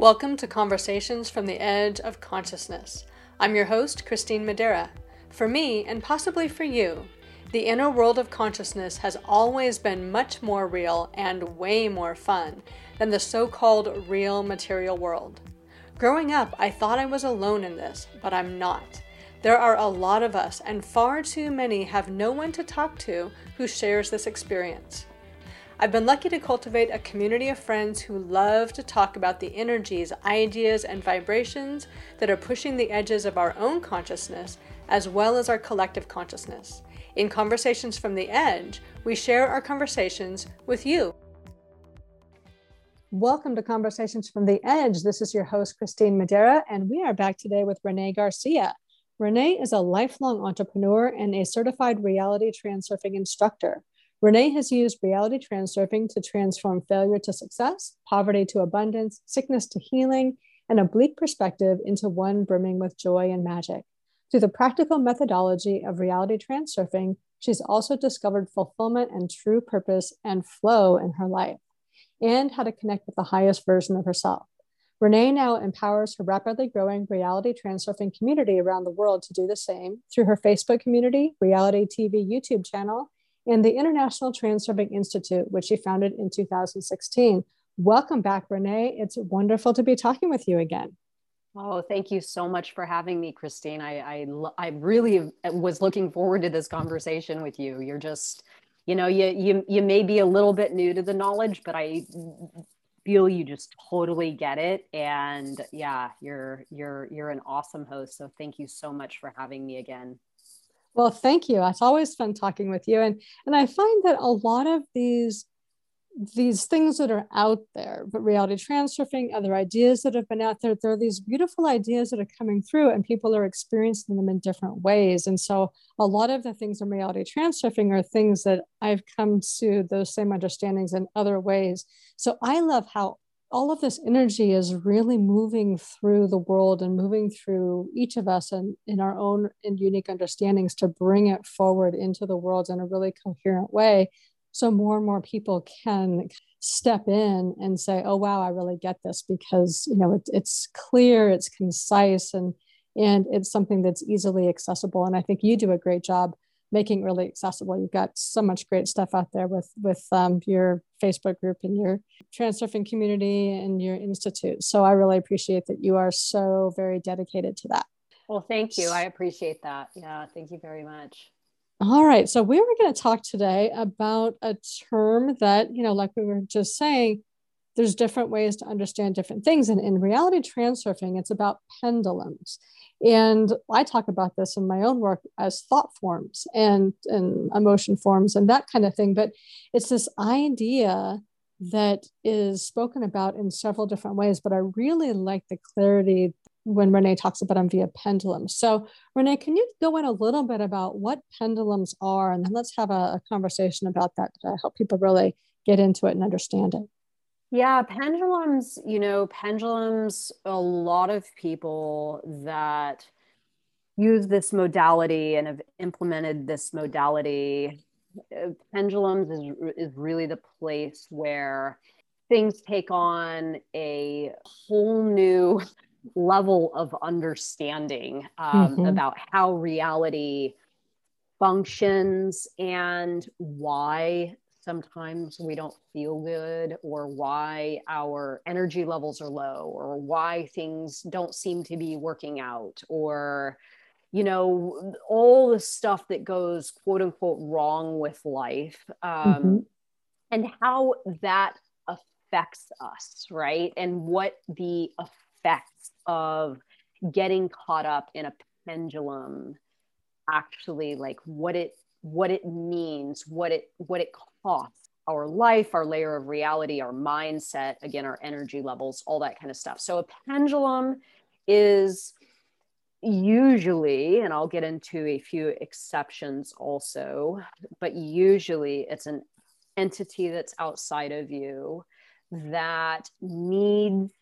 Welcome to Conversations from the Edge of Consciousness. I'm your host, Christine Madera. For me, and possibly for you, the inner world of consciousness has always been much more real and way more fun than the so called real material world. Growing up, I thought I was alone in this, but I'm not. There are a lot of us, and far too many have no one to talk to who shares this experience. I've been lucky to cultivate a community of friends who love to talk about the energies, ideas, and vibrations that are pushing the edges of our own consciousness as well as our collective consciousness. In Conversations from the Edge, we share our conversations with you. Welcome to Conversations from the Edge. This is your host, Christine Madera, and we are back today with Renee Garcia. Renee is a lifelong entrepreneur and a certified reality transurfing instructor. Renee has used reality transurfing to transform failure to success, poverty to abundance, sickness to healing, and a bleak perspective into one brimming with joy and magic. Through the practical methodology of reality transurfing, she's also discovered fulfillment and true purpose and flow in her life, and how to connect with the highest version of herself. Renee now empowers her rapidly growing reality transurfing community around the world to do the same through her Facebook community, reality TV YouTube channel, and the International Transurfing Institute, which she founded in 2016. Welcome back, Renee. It's wonderful to be talking with you again. Oh, thank you so much for having me, Christine. I, I, I really was looking forward to this conversation with you. You're just, you know, you, you, you may be a little bit new to the knowledge, but I feel you just totally get it. And yeah, you're, you're, you're an awesome host. So thank you so much for having me again. Well, thank you. It's always fun talking with you. And and I find that a lot of these these things that are out there, but reality transurfing, other ideas that have been out there, there are these beautiful ideas that are coming through and people are experiencing them in different ways. And so a lot of the things in reality transurfing are things that I've come to those same understandings in other ways. So I love how all of this energy is really moving through the world and moving through each of us and in our own and unique understandings to bring it forward into the world in a really coherent way so more and more people can step in and say oh wow i really get this because you know it, it's clear it's concise and and it's something that's easily accessible and i think you do a great job making really accessible. You've got so much great stuff out there with with um, your Facebook group and your transurfing community and your institute. So I really appreciate that you are so very dedicated to that. Well, thank you. I appreciate that. Yeah, thank you very much. All right. So we were going to talk today about a term that, you know, like we were just saying, there's different ways to understand different things. And in reality transurfing, it's about pendulums. And I talk about this in my own work as thought forms and, and emotion forms and that kind of thing. But it's this idea that is spoken about in several different ways. But I really like the clarity when Renee talks about them via pendulums. So, Renee, can you go in a little bit about what pendulums are? And then let's have a, a conversation about that to help people really get into it and understand it. Yeah, pendulums, you know, pendulums, a lot of people that use this modality and have implemented this modality, uh, pendulums is, is really the place where things take on a whole new level of understanding um, mm-hmm. about how reality functions and why sometimes we don't feel good or why our energy levels are low or why things don't seem to be working out or you know all the stuff that goes quote unquote wrong with life um, mm-hmm. and how that affects us right and what the effects of getting caught up in a pendulum actually like what it what it means what it what it costs our life, our layer of reality, our mindset, again, our energy levels, all that kind of stuff. So a pendulum is usually, and I'll get into a few exceptions also, but usually it's an entity that's outside of you that needs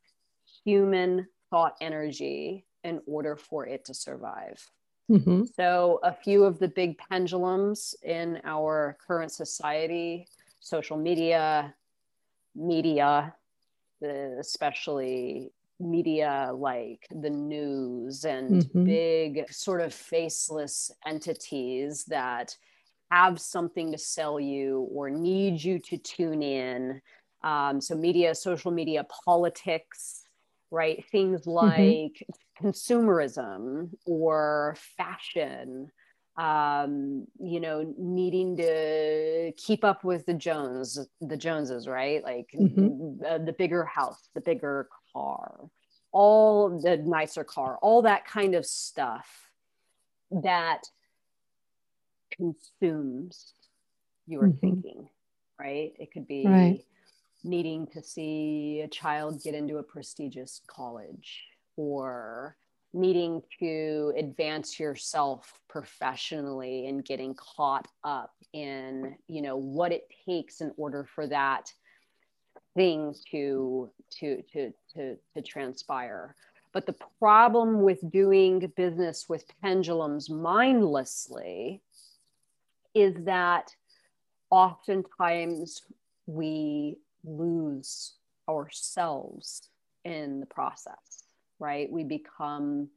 human thought energy in order for it to survive. Mm-hmm. So, a few of the big pendulums in our current society social media, media, especially media like the news and mm-hmm. big sort of faceless entities that have something to sell you or need you to tune in. Um, so, media, social media, politics, right? Things mm-hmm. like mm-hmm. Consumerism or fashion um, you know, needing to keep up with the Jones, the Joneses, right? Like mm-hmm. the, the bigger house, the bigger car, all the nicer car, all that kind of stuff that consumes your mm-hmm. thinking, right? It could be right. needing to see a child get into a prestigious college or needing to advance yourself professionally and getting caught up in you know what it takes in order for that thing to to to to, to transpire. But the problem with doing business with pendulums mindlessly is that oftentimes we lose ourselves in the process right? We become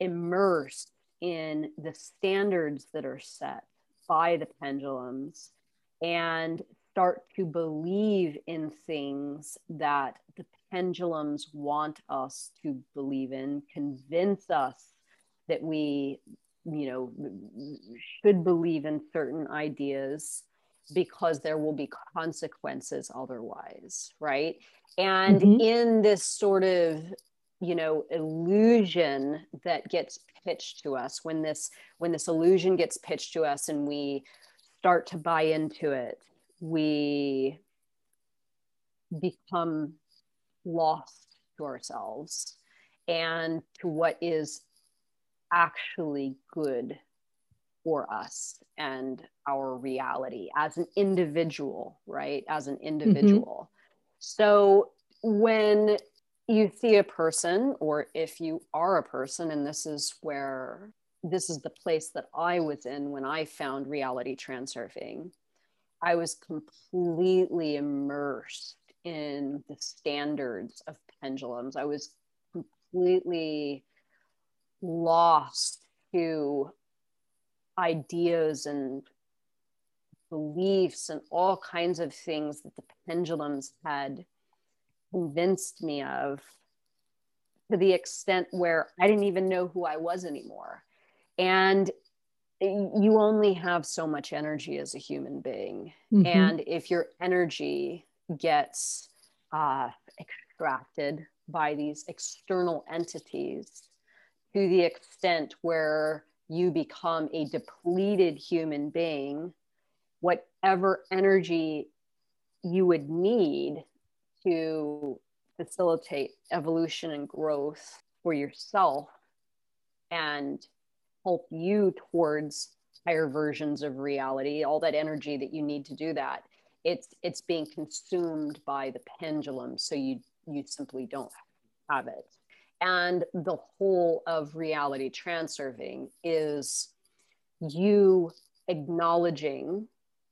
immersed in the standards that are set by the pendulums and start to believe in things that the pendulums want us to believe in, convince us that we, you know, should believe in certain ideas because there will be consequences otherwise, right? And mm-hmm. in this sort of you know illusion that gets pitched to us when this when this illusion gets pitched to us and we start to buy into it we become lost to ourselves and to what is actually good for us and our reality as an individual right as an mm-hmm. individual mm-hmm. so when you see a person, or if you are a person, and this is where this is the place that I was in when I found reality transurfing, I was completely immersed in the standards of pendulums. I was completely lost to ideas and beliefs and all kinds of things that the pendulums had convinced me of to the extent where I didn't even know who I was anymore. And you only have so much energy as a human being. Mm-hmm. And if your energy gets uh, extracted by these external entities to the extent where you become a depleted human being, whatever energy you would need to facilitate evolution and growth for yourself and help you towards higher versions of reality all that energy that you need to do that it's it's being consumed by the pendulum. So you you simply don't have it. And the whole of reality transurfing is you acknowledging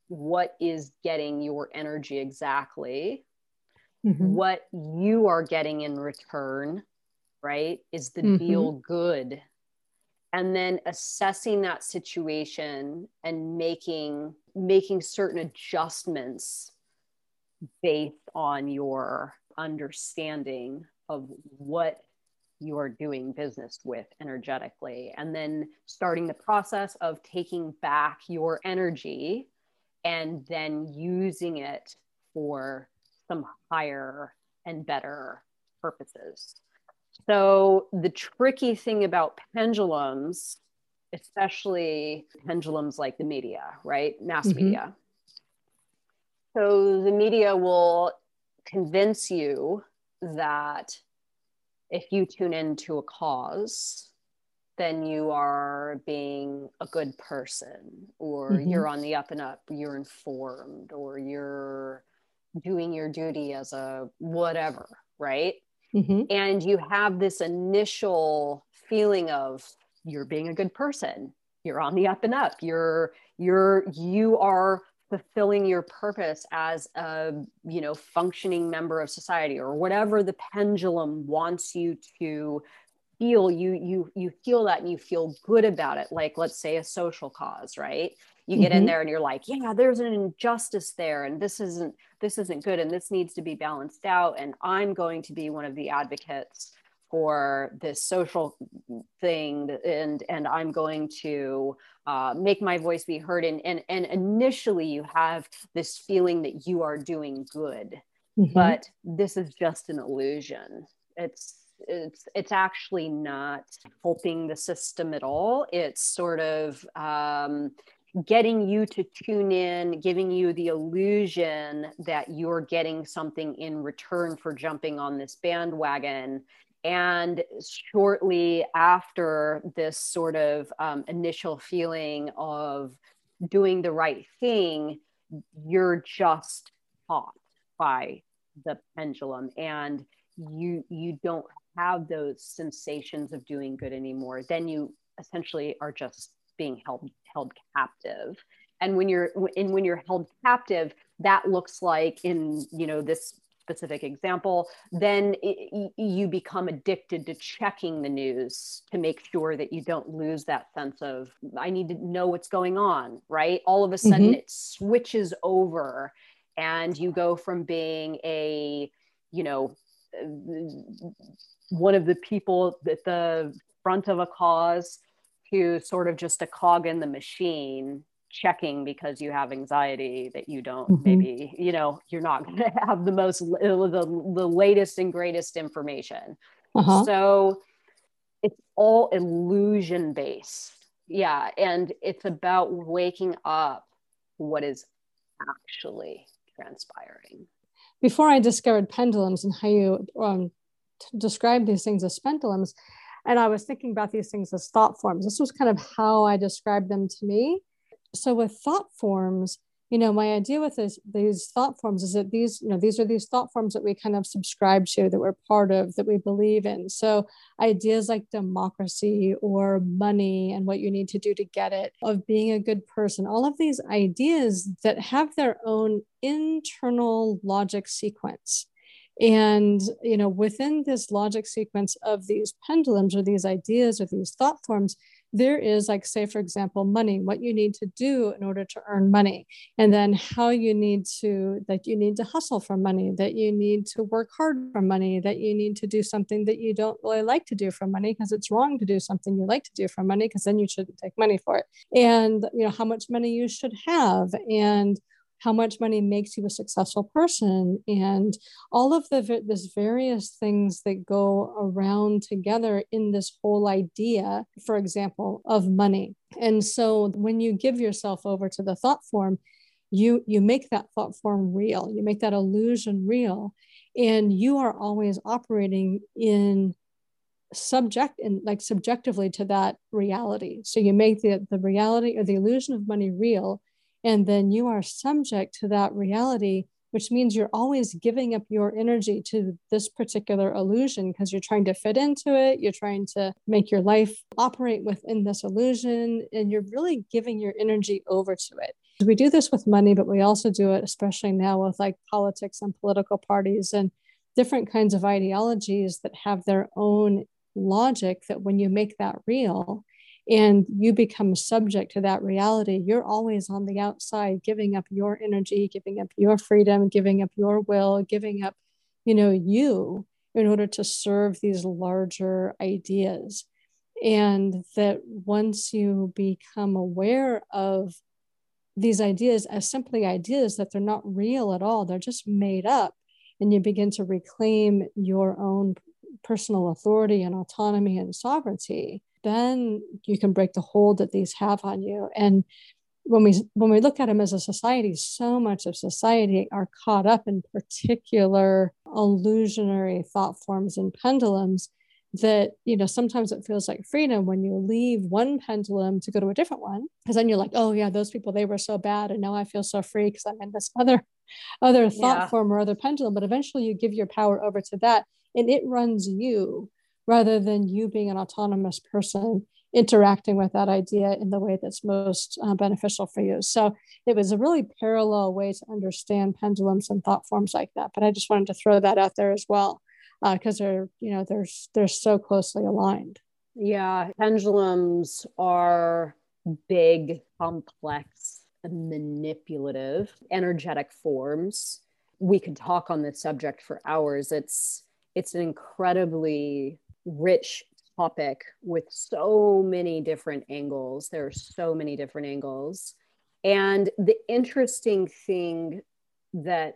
what is getting your energy exactly mm-hmm. what you are getting in return, right? Is the mm-hmm. deal good? And then assessing that situation and making making certain adjustments based on your understanding of what you are doing business with energetically and then starting the process of taking back your energy and then using it for some higher and better purposes. So, the tricky thing about pendulums, especially pendulums like the media, right? Mass mm-hmm. media. So, the media will convince you that if you tune into a cause, then you are being a good person, or mm-hmm. you're on the up and up, you're informed, or you're doing your duty as a whatever, right? Mm-hmm. And you have this initial feeling of you're being a good person. You're on the up and up. You're you're you are fulfilling your purpose as a you know functioning member of society or whatever the pendulum wants you to feel you you you feel that and you feel good about it like let's say a social cause right you get mm-hmm. in there and you're like yeah there's an injustice there and this isn't this isn't good and this needs to be balanced out and i'm going to be one of the advocates for this social thing and and i'm going to uh, make my voice be heard and, and and initially you have this feeling that you are doing good mm-hmm. but this is just an illusion it's it's it's actually not helping the system at all it's sort of um, getting you to tune in giving you the illusion that you're getting something in return for jumping on this bandwagon. And shortly after this sort of um, initial feeling of doing the right thing, you're just caught by the pendulum and you you don't have those sensations of doing good anymore. Then you essentially are just being held held captive and when you're and when you're held captive that looks like in you know this specific example, then it, you become addicted to checking the news to make sure that you don't lose that sense of, I need to know what's going on, right? All of a sudden mm-hmm. it switches over and you go from being a, you know, one of the people at the front of a cause to sort of just a cog in the machine checking because you have anxiety that you don't mm-hmm. maybe you know you're not going to have the most the, the latest and greatest information uh-huh. so it's all illusion based yeah and it's about waking up what is actually transpiring before i discovered pendulums and how you um, t- describe these things as pendulums and i was thinking about these things as thought forms. This was kind of how i described them to me. So with thought forms you know my idea with this, these thought forms is that these you know these are these thought forms that we kind of subscribe to that we're part of that we believe in. So ideas like democracy or money and what you need to do to get it of being a good person all of these ideas that have their own internal logic sequence and you know within this logic sequence of these pendulums or these ideas or these thought forms there is like say for example money what you need to do in order to earn money. And then how you need to that you need to hustle for money that you need to work hard for money that you need to do something that you don't really like to do for money because it's wrong to do something you like to do for money because then you shouldn't take money for it. And you know how much money you should have. And how much money makes you a successful person. And all of the this various things that go around together in this whole idea for example of money. And so when you give yourself over to the thought form you you make that thought form real. You make that illusion real. And you are always operating in subject and like subjectively to that reality. So you make the the reality or the illusion of money real and then you are subject to that reality, which means you're always giving up your energy to this particular illusion because you're trying to fit into it. You're trying to make your life operate within this illusion, and you're really giving your energy over to it. We do this with money, but we also do it, especially now with like politics and political parties and different kinds of ideologies that have their own logic that when you make that real, and you become subject to that reality, you're always on the outside, giving up your energy, giving up your freedom, giving up your will, giving up, you know, you in order to serve these larger ideas. And that once you become aware of these ideas as simply ideas, that they're not real at all, they're just made up, and you begin to reclaim your own personal authority and autonomy and sovereignty then you can break the hold that these have on you. And when we when we look at them as a society, so much of society are caught up in particular illusionary thought forms and pendulums that you know sometimes it feels like freedom when you leave one pendulum to go to a different one because then you're like oh yeah those people they were so bad and now i feel so free because i'm in this other other thought yeah. form or other pendulum but eventually you give your power over to that and it runs you rather than you being an autonomous person interacting with that idea in the way that's most uh, beneficial for you. So it was a really parallel way to understand pendulums and thought forms like that. But I just wanted to throw that out there as well because uh, they're you know they're they're so closely aligned. Yeah, pendulums are big, complex, manipulative, energetic forms. We could talk on this subject for hours. It's it's an incredibly rich topic with so many different angles. There are so many different angles. And the interesting thing that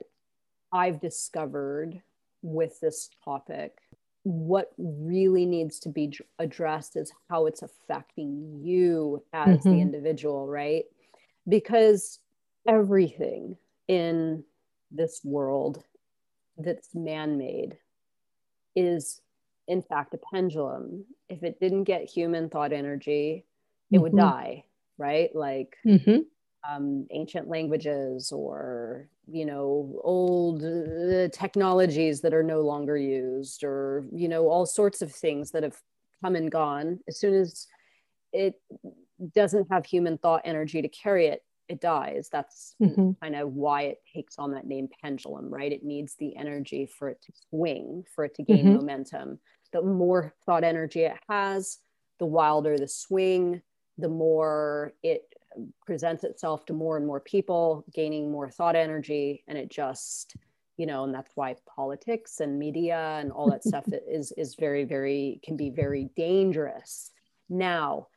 I've discovered with this topic, what really needs to be addressed is how it's affecting you as mm-hmm. the individual, right? Because everything in this world that's man made is in fact a pendulum if it didn't get human thought energy it mm-hmm. would die right like mm-hmm. um, ancient languages or you know old uh, technologies that are no longer used or you know all sorts of things that have come and gone as soon as it doesn't have human thought energy to carry it it dies. That's mm-hmm. kind of why it takes on that name pendulum, right? It needs the energy for it to swing, for it to gain mm-hmm. momentum. The more thought energy it has, the wilder the swing, the more it presents itself to more and more people, gaining more thought energy. And it just, you know, and that's why politics and media and all that stuff is is very, very can be very dangerous. Now,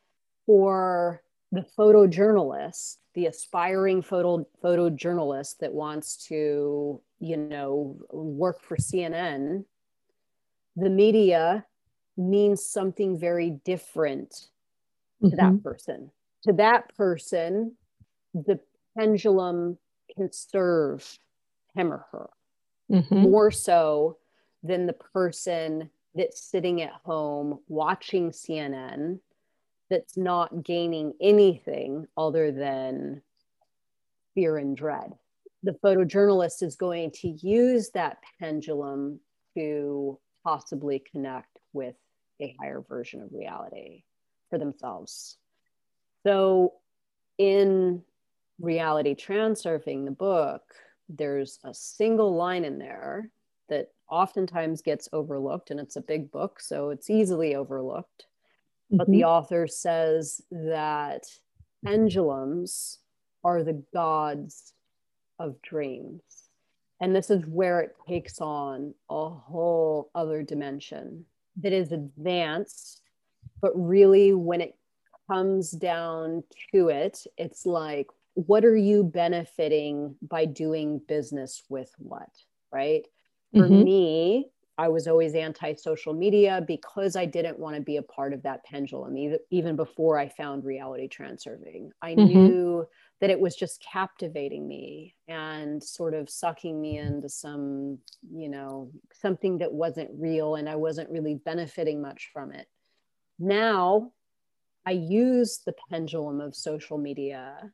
for the photojournalist, the aspiring photo photojournalist that wants to, you know, work for CNN, the media means something very different to mm-hmm. that person. To that person, the pendulum can serve him or her mm-hmm. more so than the person that's sitting at home watching CNN that's not gaining anything other than fear and dread. The photojournalist is going to use that pendulum to possibly connect with a higher version of reality for themselves. So, in Reality Transurfing, the book, there's a single line in there that oftentimes gets overlooked, and it's a big book, so it's easily overlooked but the mm-hmm. author says that pendulums are the gods of dreams. And this is where it takes on a whole other dimension that is advanced, but really, when it comes down to it, it's like, what are you benefiting by doing business with what? Right. For mm-hmm. me, I was always anti social media because I didn't want to be a part of that pendulum, even, before I found reality transurfing. I mm-hmm. knew that it was just captivating me and sort of sucking me into some, you know, something that wasn't real and I wasn't really benefiting much from it. Now I use the pendulum of social media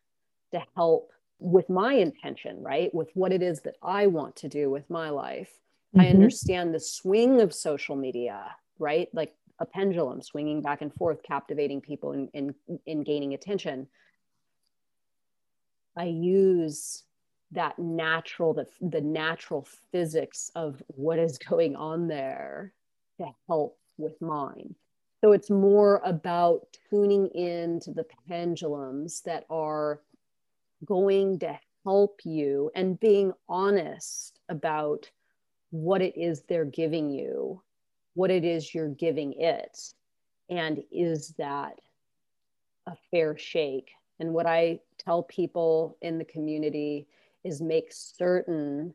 to help with my intention, right? With what it is that I want to do with my life Mm-hmm. I understand the swing of social media, right? Like a pendulum swinging back and forth, captivating people and in, in gaining attention. I use that natural, the, the natural physics of what is going on there to help with mine. So it's more about tuning in to the pendulums that are going to help you and being honest about what it is they're giving you, what it is you're giving it, and is that a fair shake? And what I tell people in the community is make certain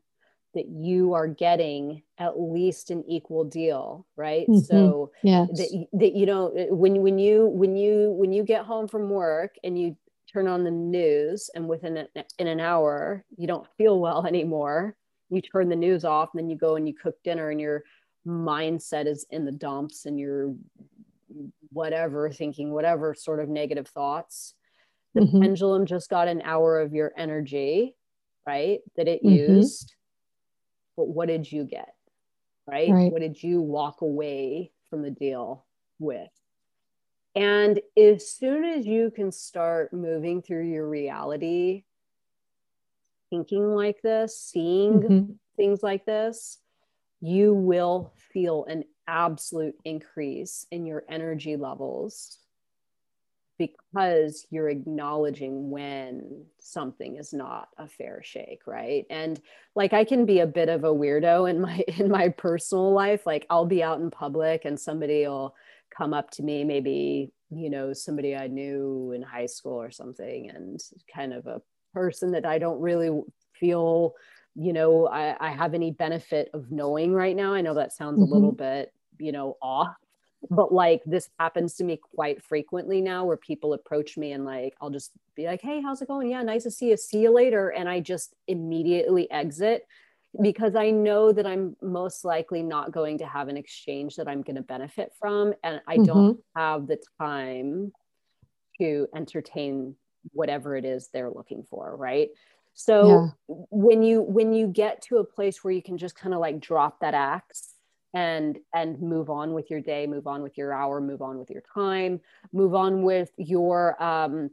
that you are getting at least an equal deal right mm-hmm. so yes. that, that you know when when you when you when you get home from work and you turn on the news and within a, in an hour you don't feel well anymore you turn the news off and then you go and you cook dinner and your mindset is in the dumps and you're whatever thinking whatever sort of negative thoughts the mm-hmm. pendulum just got an hour of your energy right that it mm-hmm. used but what did you get right? right what did you walk away from the deal with And as soon as you can start moving through your reality, thinking like this, seeing mm-hmm. things like this, you will feel an absolute increase in your energy levels because you're acknowledging when something is not a fair shake right? And like i can be a bit of a weirdo in my in my personal life. Like i'll be out in public and somebody will come up to me maybe you know somebody i knew in high school or something and kind of a person that i don't really feel you know I, I have any benefit of knowing right now. I know that sounds mm-hmm. a little bit you know off but like this happens to me quite frequently now where people approach me and like i'll just be like hey how's it going yeah nice to see you see you later and i just immediately exit because i know that i'm most likely not going to have an exchange that i'm going to benefit from and i mm-hmm. don't have the time to entertain whatever it is they're looking for right so yeah. when you when you get to a place where you can just kind of like drop that axe and and move on with your day move on with your hour move on with your time move on with your um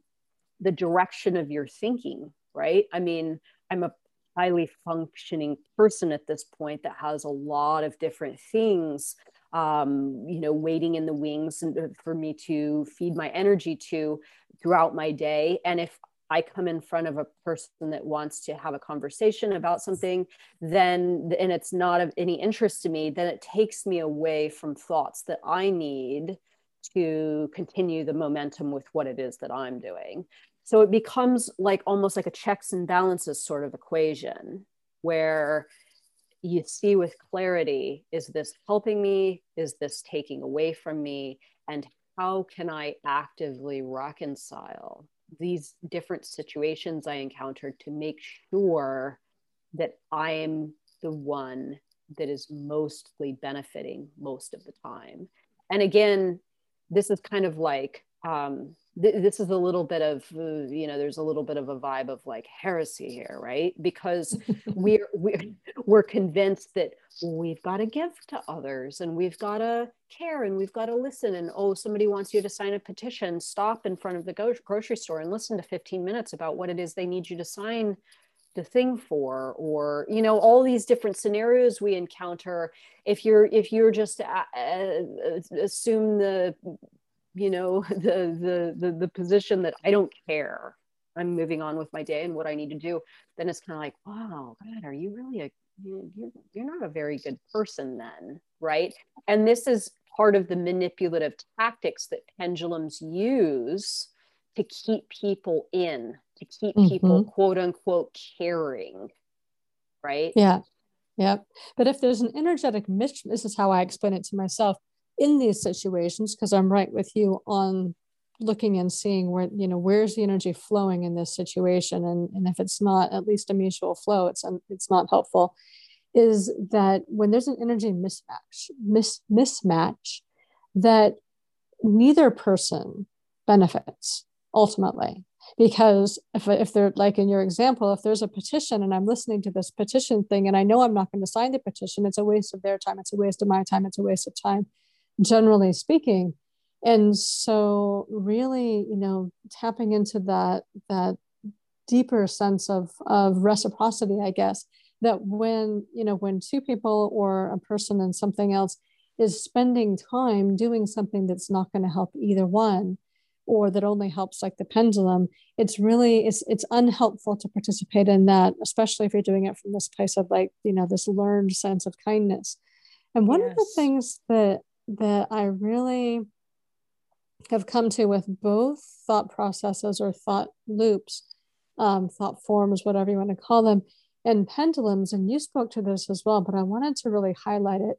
the direction of your thinking right? I mean i'm a highly functioning person at this point that has a lot of different things um, you know waiting in the wings uh, for me to feed my energy to throughout my day. And if I come in front of a person that wants to have a conversation about something, then, and it's not of any interest to me, then it takes me away from thoughts that I need to continue the momentum with what it is that I'm doing. So it becomes like almost like a checks and balances sort of equation where you see with clarity is this helping me? Is this taking away from me? And how can I actively reconcile these different situations I encountered to make sure that I am the one that is mostly benefiting most of the time. And again, this is kind of like um, this is a little bit of uh, you know there's a little bit of a vibe of like heresy here right? Because we're we're we're convinced that we've got to give to others and we've got to care and we've got to listen and oh somebody wants you to sign a petition stop in front of the go- grocery store and listen to 15 minutes about what it is they need you to sign the thing for or you know all these different scenarios we encounter. If you're if you're just uh, uh, assume the you know the, the the the position that i don't care. I'm moving on with my day and what i need to do then it's kind of like wow god are you really a you're, you're not a very good person then right? And this is part of the manipulative tactics that pendulums use to keep people in to keep mm-hmm. people quote unquote caring right? Yeah yeah. But if there's an energetic mission this is how i explain it to myself in these situations because i'm right with you on looking and seeing where you know where's the energy flowing in this situation. And, and if it's not at least a mutual flow it's it's not helpful is that when there's an energy mismatch mis, mismatch that neither person benefits ultimately. Because if, if they're like in your example if there's a petition and i'm listening to this petition thing and i know i'm not going to sign the petition it's a waste of their time it's a waste of my time it's a waste of time generally speaking and so really you know tapping into that that deeper sense of of reciprocity i guess that when you know when two people or a person and something else is spending time doing something that's not going to help either one or that only helps like the pendulum it's really it's it's unhelpful to participate in that especially if you're doing it from this place of like you know this learned sense of kindness and one yes. of the things that that I really have come to with both thought processes or thought loops, um, thought forms, whatever you want to call them, and pendulums. And you spoke to this as well, but I wanted to really highlight it.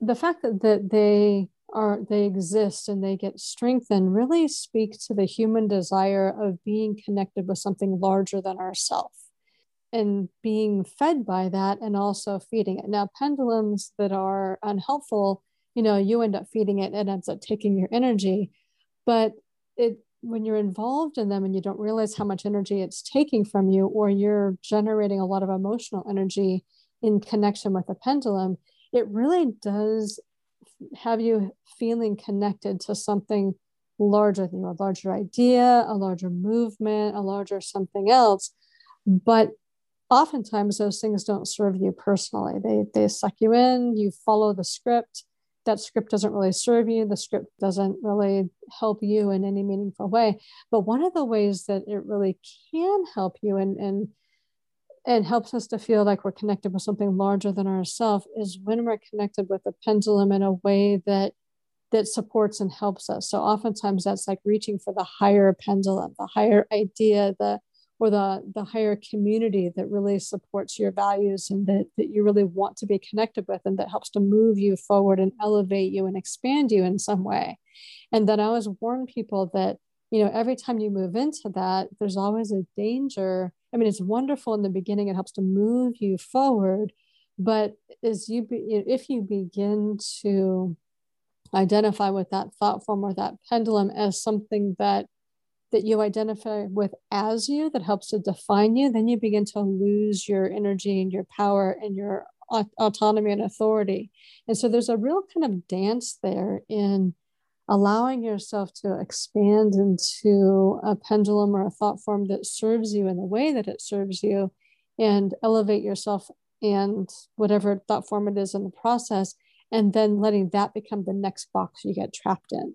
The fact that, that they are they exist and they get strengthened really speak to the human desire of being connected with something larger than ourself and being fed by that and also feeding it. Now, pendulums that are unhelpful you know you end up feeding it and it ends up taking your energy. But it when you're involved in them and you don't realize how much energy it's taking from you or you're generating a lot of emotional energy in connection with the pendulum it really does have you feeling connected to something larger than you a larger idea a larger movement a larger something else. But oftentimes those things don't serve you personally. They they suck you in you follow the script that script doesn't really serve you the script doesn't really help you in any meaningful way but one of the ways that it really can help you and and and helps us to feel like we're connected with something larger than ourselves is when we're connected with a pendulum in a way that that supports and helps us. So oftentimes that's like reaching for the higher pendulum, the higher idea, the or the the higher community that really supports your values and that, that you really want to be connected with and that helps to move you forward and elevate you and expand you in some way. And then I always warn people that, you know, every time you move into that, there's always a danger. I mean, it's wonderful in the beginning, it helps to move you forward. But as you be, if you begin to identify with that thought form or that pendulum as something that that you identify with as you that helps to define you then you begin to lose your energy and your power and your autonomy and authority and so there's a real kind of dance there in allowing yourself to expand into a pendulum or a thought form that serves you in the way that it serves you and elevate yourself and whatever thought form it is in the process and then letting that become the next box you get trapped in.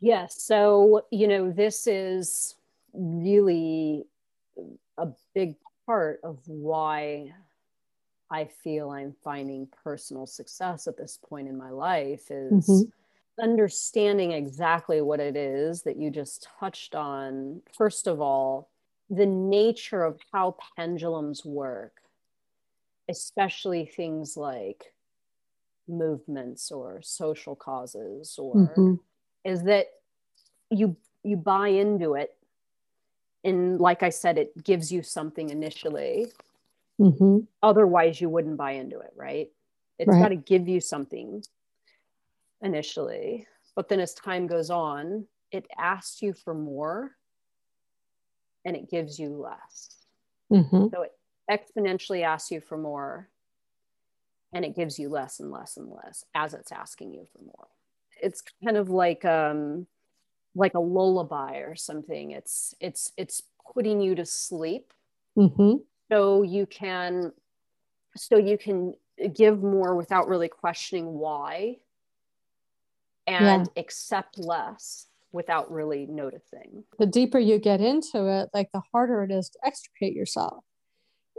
Yes. So, you know, this is really a big part of why I feel I'm finding personal success at this point in my life is mm-hmm. understanding exactly what it is that you just touched on. First of all, the nature of how pendulums work, especially things like movements or social causes or mm-hmm. Is that you you buy into it and like i said it gives you something initially mm-hmm. otherwise you wouldn't buy into it right It's right. got to give you something initially but then as time goes on it asks you for more and it gives you less mm-hmm. so it exponentially asks you for more and it gives you less and less and less as it's asking you for more it's kind of like um like a lullaby or something it's it's it's putting you to sleep mm-hmm. so you can so you can give more without really questioning why and yeah. accept less without really noticing the deeper you get into it like the harder it is to extricate yourself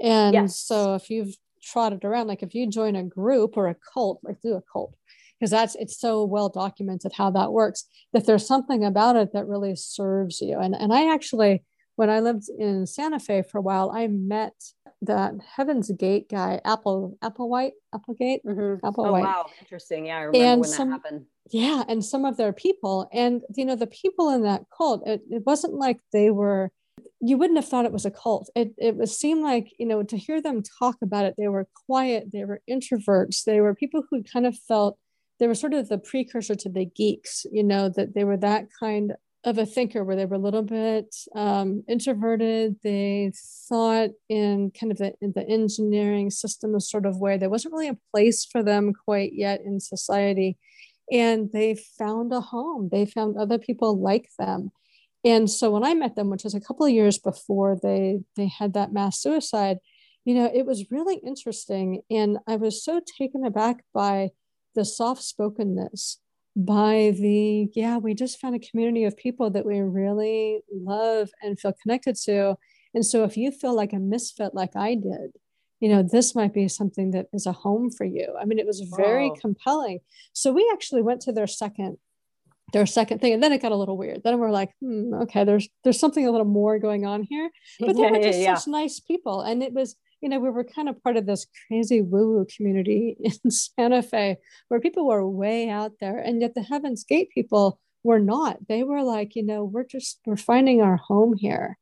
and yes. so if you've trotted around. Like if you join a group or a cult, like do a cult, because that's it's so well documented how that works. That there's something about it that really serves you. And and I actually, when I lived in Santa Fe for a while, I met that Heaven's Gate guy, Apple Applewhite, Applegate, mm-hmm. Applewhite. Oh wow, interesting. Yeah, I remember and when some, that happened. Yeah, and some of their people, and you know, the people in that cult, it, it wasn't like they were you wouldn't have thought it was a cult. It it was seemed like you know to hear them talk about it. They were quiet. They were introverts. They were people who kind of felt they were sort of the precursor to the geeks. You know that they were that kind of a thinker where they were a little bit um, introverted. They thought in kind of the, the engineering system sort of way. There wasn't really a place for them quite yet in society. And they found a home. They found other people like them and so when I met them, which was a couple of years before they they had that mass suicide, you know, it was really interesting. And I was so taken aback by the soft spokenness, by the, yeah, we just found a community of people that we really love and feel connected to. And so if you feel like a misfit like I did, you know, this might be something that is a home for you. I mean, it was very compelling. So we actually went to their second their second thing and then it got a little weird then we're like hmm, okay there's there's something a little more going on here but they yeah, were just yeah, such nice people and it was you know we were kind of part of this crazy woo woo community in santa fe where people were way out there and yet the heavens gate people were not. They were like you know we're just we're finding our home here.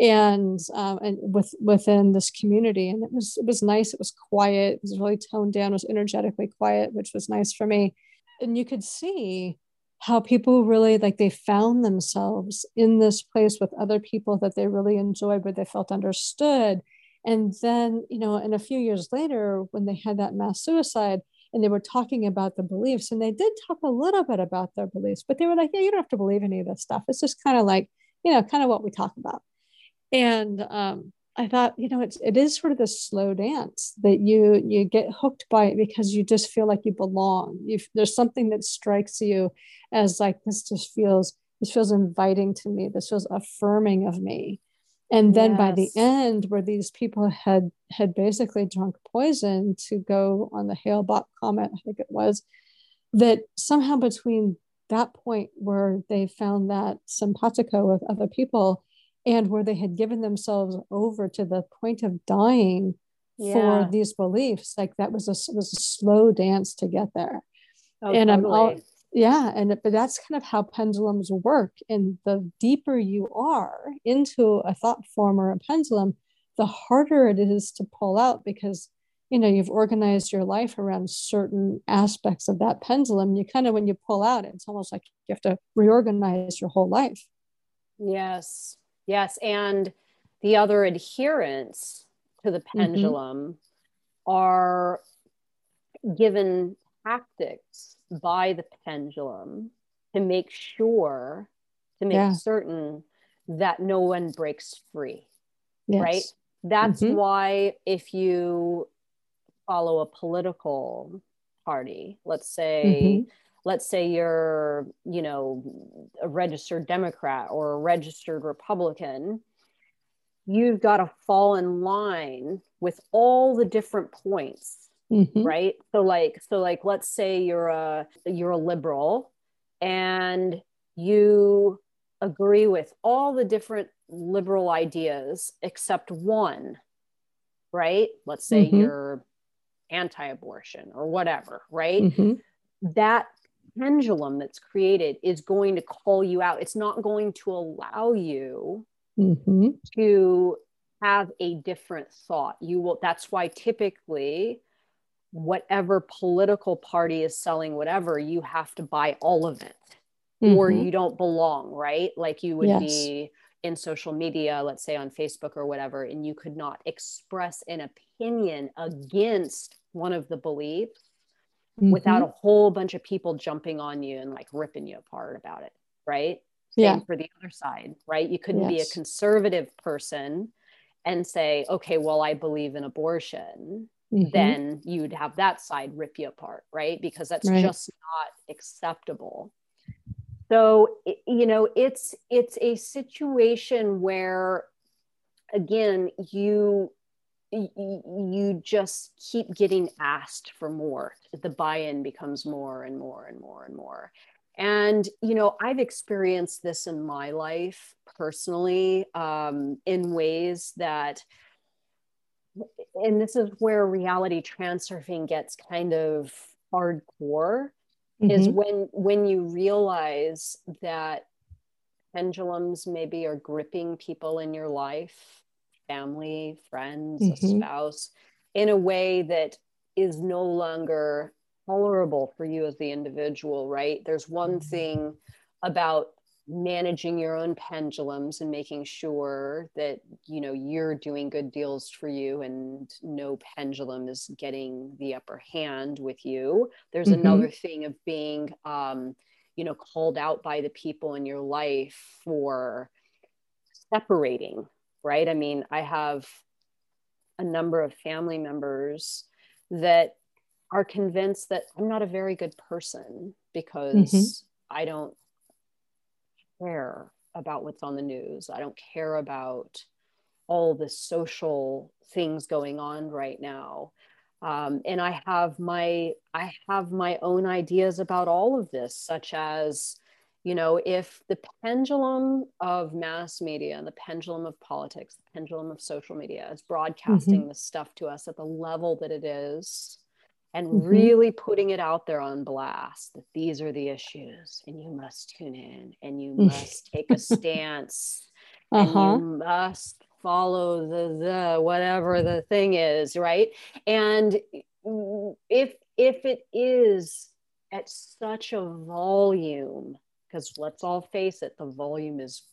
And um, and with within this community. And it was it was nice. It was quiet. It was really toned down. It was energetically quiet which was nice for me. And you could see how people really like they found themselves in this place with other people that they really enjoyed where they felt understood and then you know and a few years later when they had that mass suicide and they were talking about the beliefs and they did talk a little bit about their beliefs but they were like yeah you don't have to believe any of this stuff. It's just kind of like you know kind of what we talk about. And um, i thought you know it's it is sort of this slow dance that you you get hooked by it because you just feel like you belong. You there's something that strikes you as like this just feels this feels inviting to me. This feels affirming of me and then yes. by the end where these people had had basically drunk poison to go on the hale-bopp comet i think it was that somehow between that point where they found that simpatico with other people and where they had given themselves over to the point of dying yeah. for these beliefs like that was a was a slow dance to get there oh, and totally. i'm all yeah and but that's kind of how pendulums work and the deeper you are into a thought form or a pendulum the harder it is to pull out because you know you've organized your life around certain aspects of that pendulum you kind of when you pull out it's almost like you have to reorganize your whole life yes yes and the other adherents to the mm-hmm. pendulum mm-hmm. are given tactics by the pendulum to make sure, to make yeah. certain that no one breaks free. Yes. Right. That's mm-hmm. why if you follow a political party, let's say, mm-hmm. let's say you're, you know, a registered Democrat or a registered Republican, you've got to fall in line with all the different points mm-hmm. right so like so like let's say you're a you're a liberal and you agree with all the different liberal ideas except one right let's say mm-hmm. you're anti-abortion or whatever right mm-hmm. that pendulum that's created is going to call you out it's not going to allow you mm-hmm. to have a different thought you will that's why typically whatever political party is selling whatever, you have to buy all of it mm-hmm. or you don't belong, right? Like you would yes. be in social media, let's say on Facebook or whatever, and you could not express an opinion against one of the beliefs mm-hmm. without a whole bunch of people jumping on you and like ripping you apart about it, right? Same yeah. for the other side, right? You couldn't yes. be a conservative person and say, okay, well, I believe in abortion mm-hmm. then you'd have that side rip you apart, right? Because that's right. just not acceptable. So, you know, it's it's a situation where again, you you just keep getting asked for more. The buy-in becomes more and more and more and more. And, you know, I've experienced this in my life personally um, in ways that and this is where reality transurfing gets kind of hardcore mm-hmm. is when when you realize that pendulums maybe are gripping people in your life family friends mm-hmm. a spouse in a way that is no longer tolerable for you as the individual right there's one mm-hmm. thing about managing your own pendulums and making sure that you know you're doing good deals for you and no pendulum is getting the upper hand with you there's mm-hmm. another thing of being um, you know called out by the people in your life for separating right i mean i have a number of family members that are convinced that i'm not a very good person because mm-hmm. i don't care about what's on the news. I don't care about all the social things going on right now. Um, and I have my I have my own ideas about all of this, such as, you know, if the pendulum of mass media and the pendulum of politics, the pendulum of social media is broadcasting mm-hmm. this stuff to us at the level that it is, and mm-hmm. really putting it out there on blast that these are the issues and you must tune in and you must take a stance uh-huh. and you must follow the the whatever the thing is right and if if it is at such a volume because let's all face it the volume is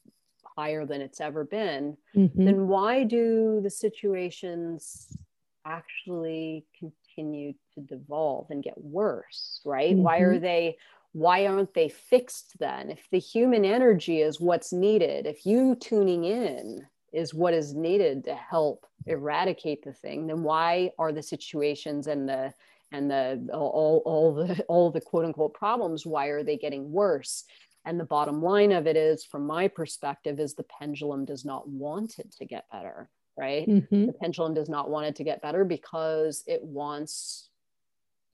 higher than it's ever been mm-hmm. then why do the situations actually continue to devolve and get worse right mm-hmm. why are they why aren't they fixed then if the human energy is what's needed if you tuning in is what is needed to help eradicate the thing then why are the situations and the and the all, all the all the quote unquote problems why are they getting worse and the bottom line of it is from my perspective is the pendulum does not want it to get better right mm-hmm. the pendulum does not want it to get better because it wants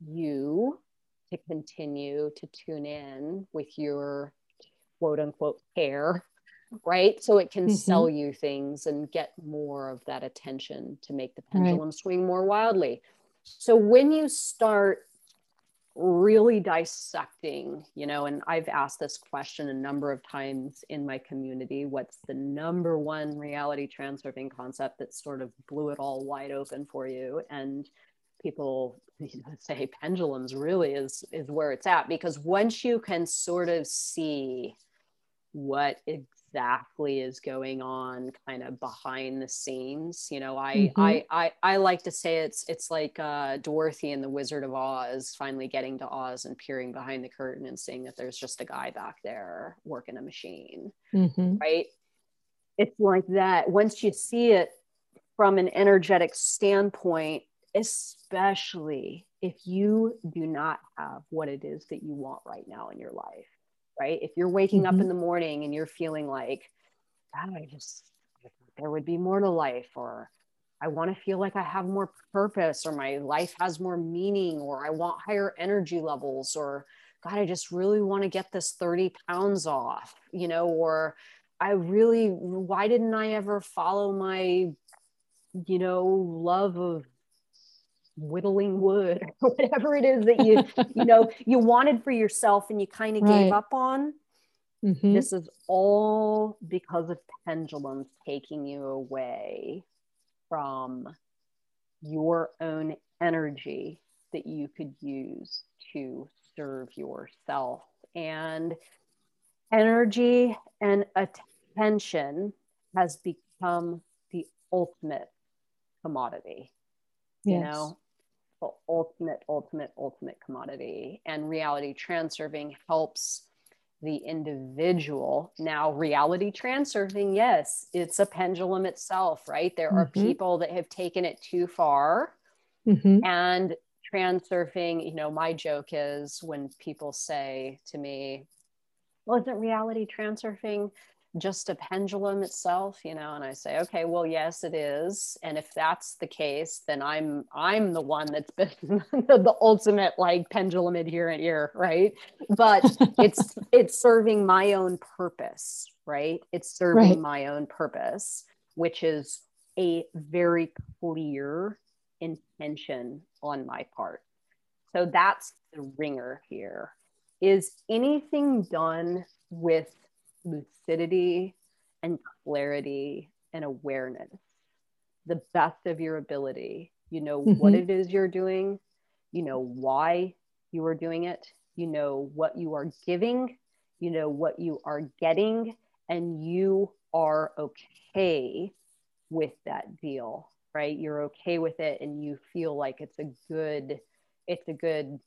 you to continue to tune in with your quote unquote care right so it can mm-hmm. sell you things and get more of that attention to make the pendulum right. swing more wildly so when you start really dissecting, you know, and I've asked this question a number of times in my community what's the number one reality transurfing concept that sort of blew it all wide open for you? And people you know, say pendulums really is is where it's at because once you can sort of see what exactly is going on kind of behind the scenes you know I, mm-hmm. I i i like to say it's it's like uh dorothy and the wizard of oz finally getting to oz and peering behind the curtain and seeing that there's just a guy back there working a machine mm-hmm. right it's like that once you see it from an energetic standpoint especially if you do not have what it is that you want right now in your life right? If you're waking mm-hmm. up in the morning and you're feeling like, God, I just, there would be more to life, or I want to feel like I have more purpose, or my life has more meaning, or I want higher energy levels, or God, I just really want to get this 30 pounds off, you know, or I really, why didn't I ever follow my, you know, love of whittling wood or whatever it is that you you know you wanted for yourself and you kind of right. gave up on mm-hmm. this is all because of pendulums taking you away from your own energy that you could use to serve yourself and energy and attention has become the ultimate commodity yes. you know the ultimate, ultimate, ultimate commodity. And reality transurfing helps the individual. Now, reality transurfing, yes, it's a pendulum itself, right? There are mm-hmm. people that have taken it too far. Mm-hmm. And transurfing, you know, my joke is when people say to me, well, isn't reality transurfing just a pendulum itself you know and i say okay well yes it is. And if that's the case then i'm i'm the one that's been the ultimate like pendulum adherent here right? But it's it's serving my own purpose right? It's serving right. my own purpose which is a very clear intention on my part. So that's the ringer here. Is anything done with lucidity and clarity and awareness, the best of your ability. You know mm-hmm. what it is you're doing, you know why you are doing it, you know what you are giving, you know what you are getting, and you are okay with that deal, right? You're okay with it and you feel like it's a good, it's a good,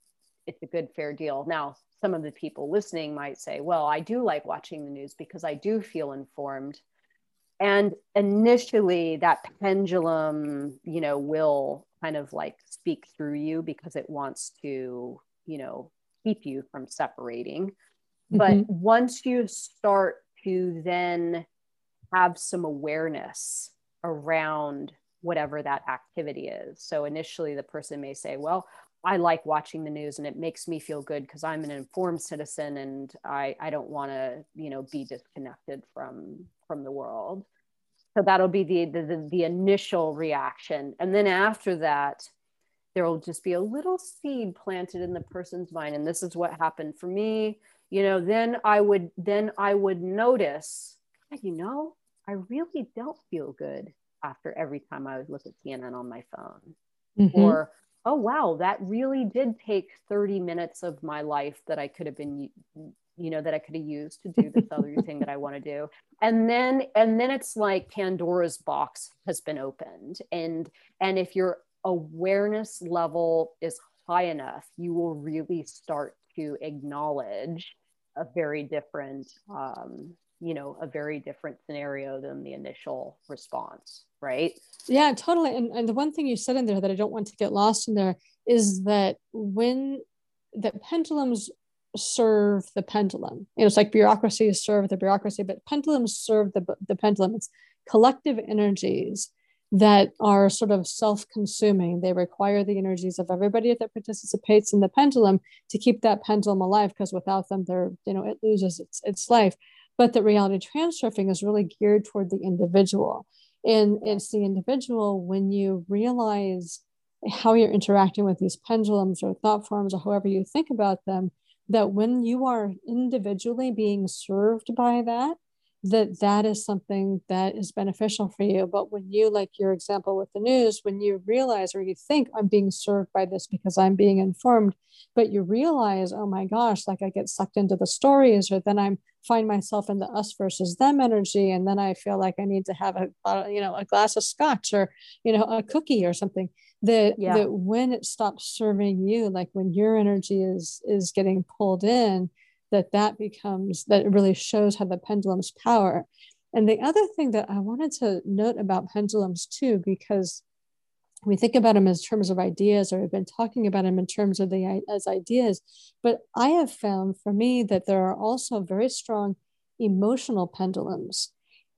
it's a good fair deal. Now, some of the people listening might say, well, I do like watching the news because I do feel informed. And initially, that pendulum, you know, will kind of like speak through you because it wants to, you know, keep you from separating. Mm-hmm. But once you start to then have some awareness around whatever that activity is. So initially, the person may say, Well, I like watching the news and it makes me feel good because I'm an informed citizen and I, I don't want to, you know, be disconnected from from the world. So that'll be the, the the initial reaction. And then after that, there will just be a little seed planted in the person's mind. And this is what happened for me. You know, then I would then I would notice, you know, I really don't feel good after every time I would look at CNN on my phone. Mm-hmm. Or oh wow that really did take 30 minutes of my life that i could have been you know that i could have used to do this other thing that i want to do. And then and then it's like pandora's box has been opened and and if your awareness level is high enough, you will really start to acknowledge a very different, um, you know, a very different scenario than the initial response, right? Yeah, totally. And, and the one thing you said in there that I don't want to get lost in there is that when that pendulums serve the pendulum, you know, it's like bureaucracies serve the bureaucracy, but pendulums serve the, the pendulum. It's collective energies that are sort of self-consuming. They require the energies of everybody that participates in the pendulum to keep that pendulum alive, because without them, they're, you know, it loses its, its life. But the reality transurfing is really geared toward the individual. And it's the individual when you realize how you're interacting with these pendulums or thought forms or however you think about them, that when you are individually being served by that, that that is something that is beneficial for you but when you like your example with the news when you realize or you think i'm being served by this because i'm being informed but you realize oh my gosh like i get sucked into the stories or then i'm find myself in the us versus them energy and then i feel like i need to have a uh, you know a glass of scotch or you know a cookie or something that yeah. that when it stops serving you like when your energy is is getting pulled in that that becomes that really shows how the pendulum's power. And the other thing that i wanted to note about pendulums too because we think about them as terms of ideas or we've been talking about them in terms of the as ideas but i have found for me that there are also very strong emotional pendulums.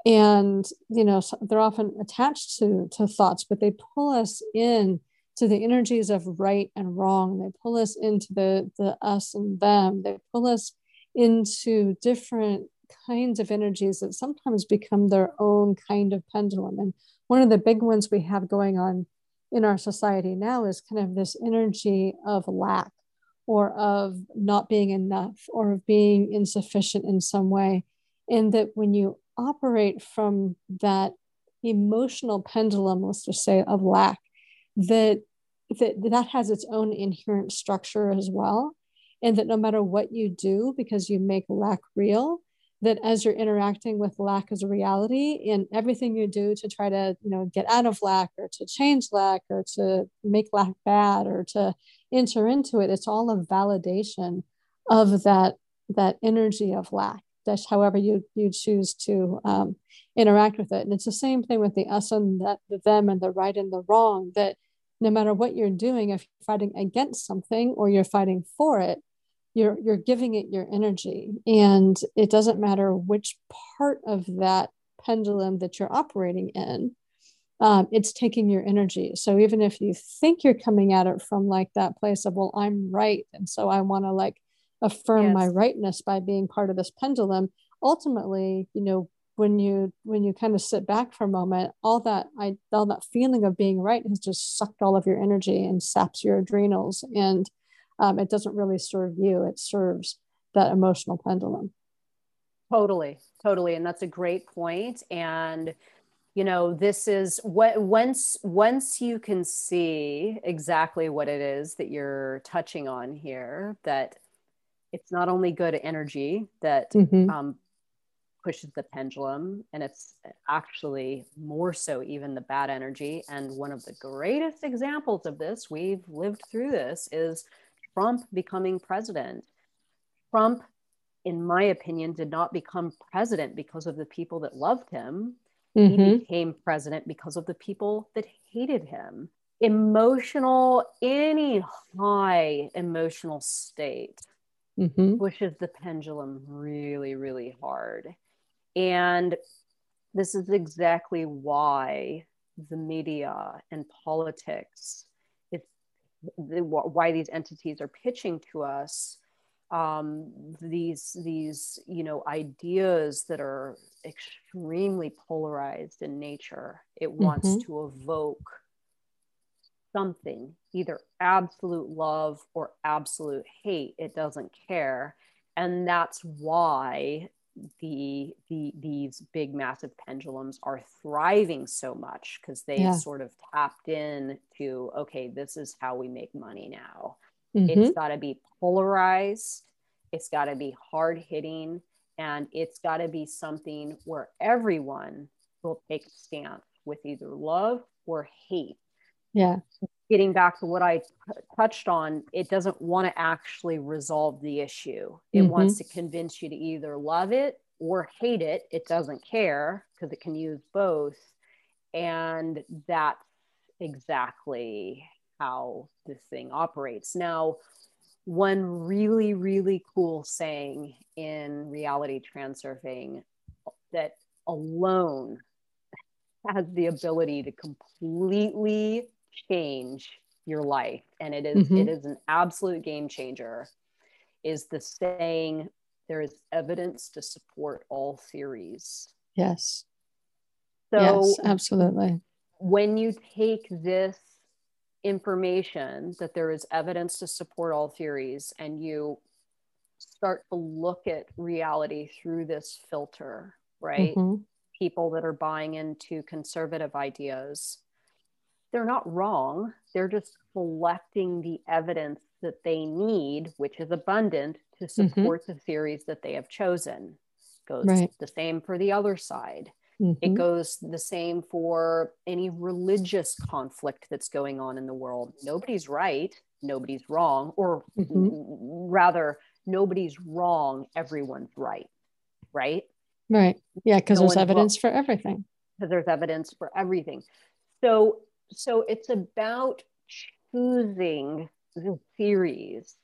And you know they're often attached to to thoughts but they pull us in to the energies of right and wrong. They pull us into the the us and them. They pull us into different kinds of energies that sometimes become their own kind of pendulum. And one of the big ones we have going on in our society now is kind of this energy of lack or of not being enough or of being insufficient in some way. And that when you operate from that emotional pendulum, let's just say, of lack, that that, that has its own inherent structure as well and that no matter what you do because you make lack real that as you're interacting with lack as a reality in everything you do to try to you know get out of lack or to change lack or to make lack bad or to enter into it it's all a validation of that that energy of lack that's however you you choose to um, interact with it. And it's the same thing with the us and that the them and the right and the wrong that no matter what you're doing if you're fighting against something or you're fighting for it you're you're giving it your energy. And it doesn't matter which part of that pendulum that you're operating in um, it's taking your energy. So even if you think you're coming at it from like that place of well i'm right and so i want to like affirm yes. my rightness by being part of this pendulum ultimately you know when you when you kind of sit back for a moment all that i all that feeling of being right has just sucked all of your energy and saps your adrenals. And um, it doesn't really serve you it serves that emotional pendulum totally totally and that's a great point and you know this is what once once you can see exactly what it is that you're touching on here that it's not only good energy that mm-hmm. um, pushes the pendulum and it's actually more so even the bad energy and one of the greatest examples of this we've lived through this is Trump becoming president. Trump, in my opinion, did not become president because of the people that loved him. Mm-hmm. He became president because of the people that hated him. Emotional, any high emotional state mm-hmm. pushes the pendulum really, really hard. And this is exactly why the media and politics the, why these entities are pitching to us um, these these you know ideas that are extremely polarized in nature. It wants mm-hmm. to evoke something, either absolute love or absolute hate. It doesn't care, and that's why the the these big massive pendulums are thriving so much because they yeah. sort of tapped in to okay this is how we make money now mm-hmm. it's got to be polarized it's got to be hard hitting and it's got to be something where everyone will take a stance with either love or hate Yeah. Getting back to what I t- touched on, it doesn't want to actually resolve the issue. It mm-hmm. wants to convince you to either love it or hate it. It doesn't care because it can use both. And that's exactly how this thing operates. Now, one really, really cool saying in reality transurfing that alone has the ability to completely change your life and it is, mm-hmm. it is an absolute game changer is the saying there is evidence to support all theories yes so yes, absolutely when you take this information that there is evidence to support all theories and you start to look at reality through this filter, right? Mm-hmm. People that are buying into conservative ideas, they're not wrong. They're just collecting the evidence that they need, which is abundant, to mm-hmm. support mm-hmm. the theories that they have chosen. Goes right. the same for the other side. Mm-hmm. It goes the same for any religious conflict that's going on in the world. Nobody's right, nobody's wrong, or mm-hmm. rather, nobody's wrong, everyone's right. Right? Right. Yeah, because no there's evidence wrong. for everything. Because there's evidence for everything. So so it's about choosing the theories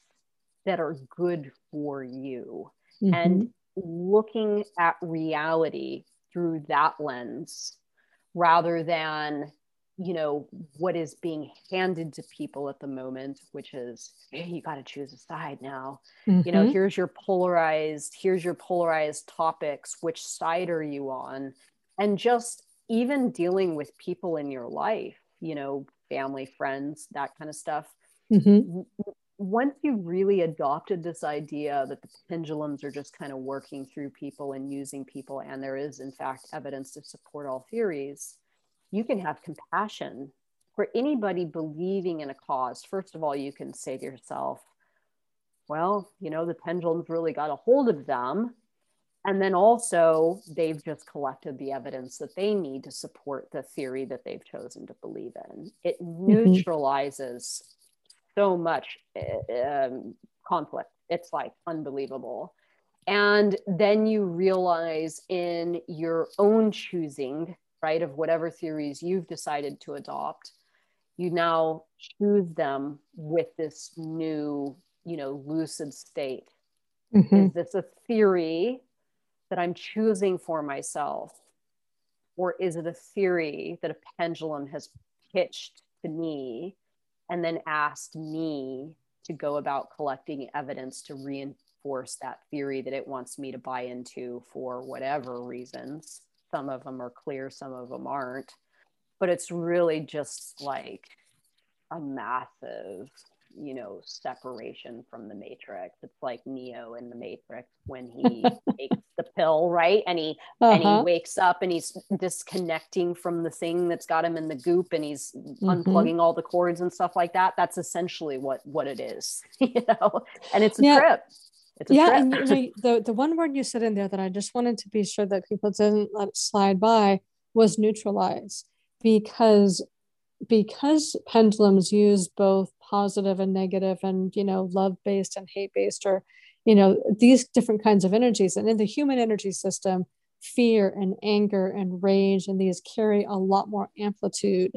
that are good for you mm-hmm. and looking at reality through that lens rather than you know what is being handed to people at the moment which is hey, you got to choose a side now mm-hmm. you know mm-hmm. here's your polarized here's your polarized topics which side are you on and just even dealing with people in your life you know family friends that kind of stuff mm-hmm once you really adopted this idea that the pendulums are just kind of working through people and using people, and there is, in fact, evidence to support all theories, you can have compassion for anybody believing in a cause. First of all, you can say to yourself, well, you know, the pendulums really got a hold of them. And then also, they've just collected the evidence that they need to support the theory that they've chosen to believe in. It mm-hmm. neutralizes so much um, conflict. It's like unbelievable. And then you realize in your own choosing, right, of whatever theories you've decided to adopt, you now choose them with this new, you know, lucid state. Mm-hmm. Is this a theory that I'm choosing for myself? Or is it a theory that a pendulum has pitched to me and then asked me to go about collecting evidence to reinforce that theory that it wants me to buy into for whatever reasons. Some of them are clear, some of them aren't. But it's really just like a massive you know separation from the matrix it's like neo in the matrix when he takes the pill right and he uh-huh. and he uh-huh. wakes up and he's disconnecting from the thing that's got him in the goop and he's mm-hmm. unplugging all the cords and stuff like that that's essentially what what it is you know and it's a yeah. trip it's a yeah, trip. and you know, the the one word you said in there that I just wanted to be sure that people didn't let it slide by was neutralize, because because pendulums use both positive and negative and you know love based and hate based or you know these different kinds of energies. And in the human energy system fear and anger and rage and these carry a lot more amplitude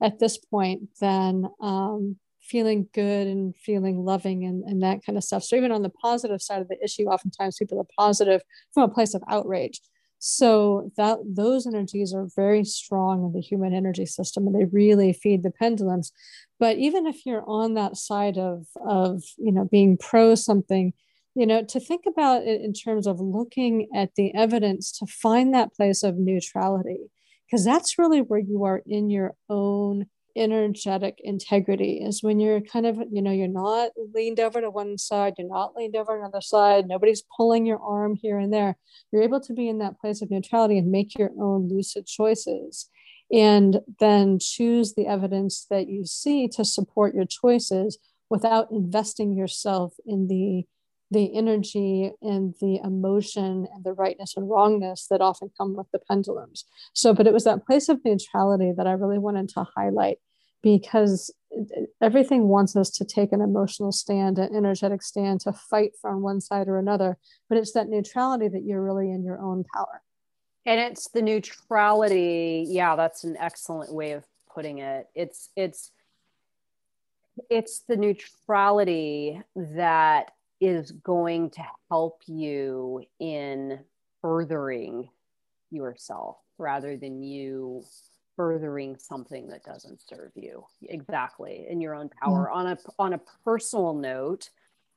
at this point than um, feeling good and feeling loving and, and that kind of stuff. So even on the positive side of the issue oftentimes people are positive from a place of outrage so that those energies are very strong in the human energy system and they really feed the pendulums. But even if you're on that side of, of you know, being pro something, you know, to think about it in terms of looking at the evidence to find that place of neutrality, because that's really where you are in your own energetic integrity is when you're kind of you know you're not leaned over to one side you're not leaned over another side nobody's pulling your arm here and there you're able to be in that place of neutrality and make your own lucid choices and then choose the evidence that you see to support your choices without investing yourself in the the energy and the emotion and the rightness and wrongness that often come with the pendulums. So, but it was that place of neutrality that I really wanted to highlight because everything wants us to take an emotional stand, an energetic stand to fight from one side or another. But it's that neutrality that you're really in your own power. And it's the neutrality. Yeah, that's an excellent way of putting it. It's it's it's the neutrality that is going to help you in furthering yourself rather than you furthering something that doesn't serve you. Exactly. In your own power. On a on a personal note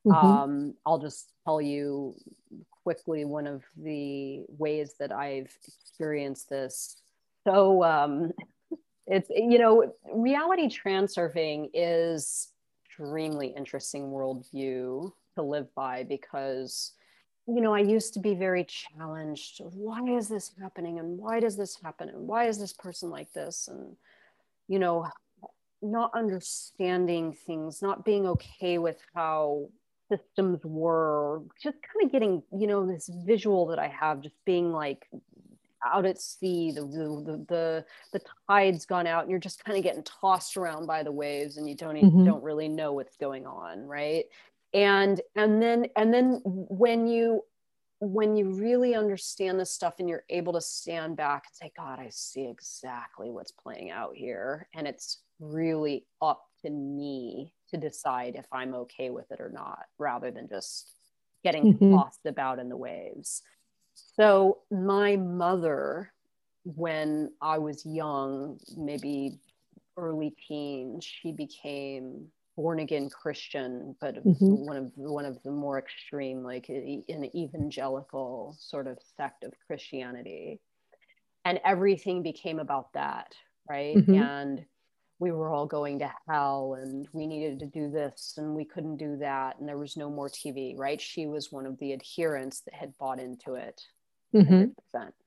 mm-hmm. um, i'll just tell you quickly one of the ways that i've experienced this. So um, it's you know reality transurfing is extremely interesting worldview to live by because you know, I used to be very challenged. Why is this happening? And why does this happen? And why is this person like this? And, you know, not understanding things, not being okay with how systems were, just kind of getting, you know, this visual that I have, just being like out at sea, the the the, the tide's gone out, and you're just kind of getting tossed around by the waves, and you don't even, mm-hmm. don't really know what's going on, right? And and then and then when you when you really understand this stuff and you're able to stand back and say god i see exactly what's playing out here and it's really up to me to decide if i'm okay with it or not rather than just getting mm-hmm. tossed about in the waves so my mother when i was young maybe early teens she became born again Christian, but mm-hmm. one of one of the more extreme, like an evangelical sort of sect of Christianity, and everything became about that, right? Mm-hmm. And we were all going to hell, and we needed to do this, and we couldn't do that, and there was no more TV, right? She was one of the adherents that had bought into it, mm-hmm.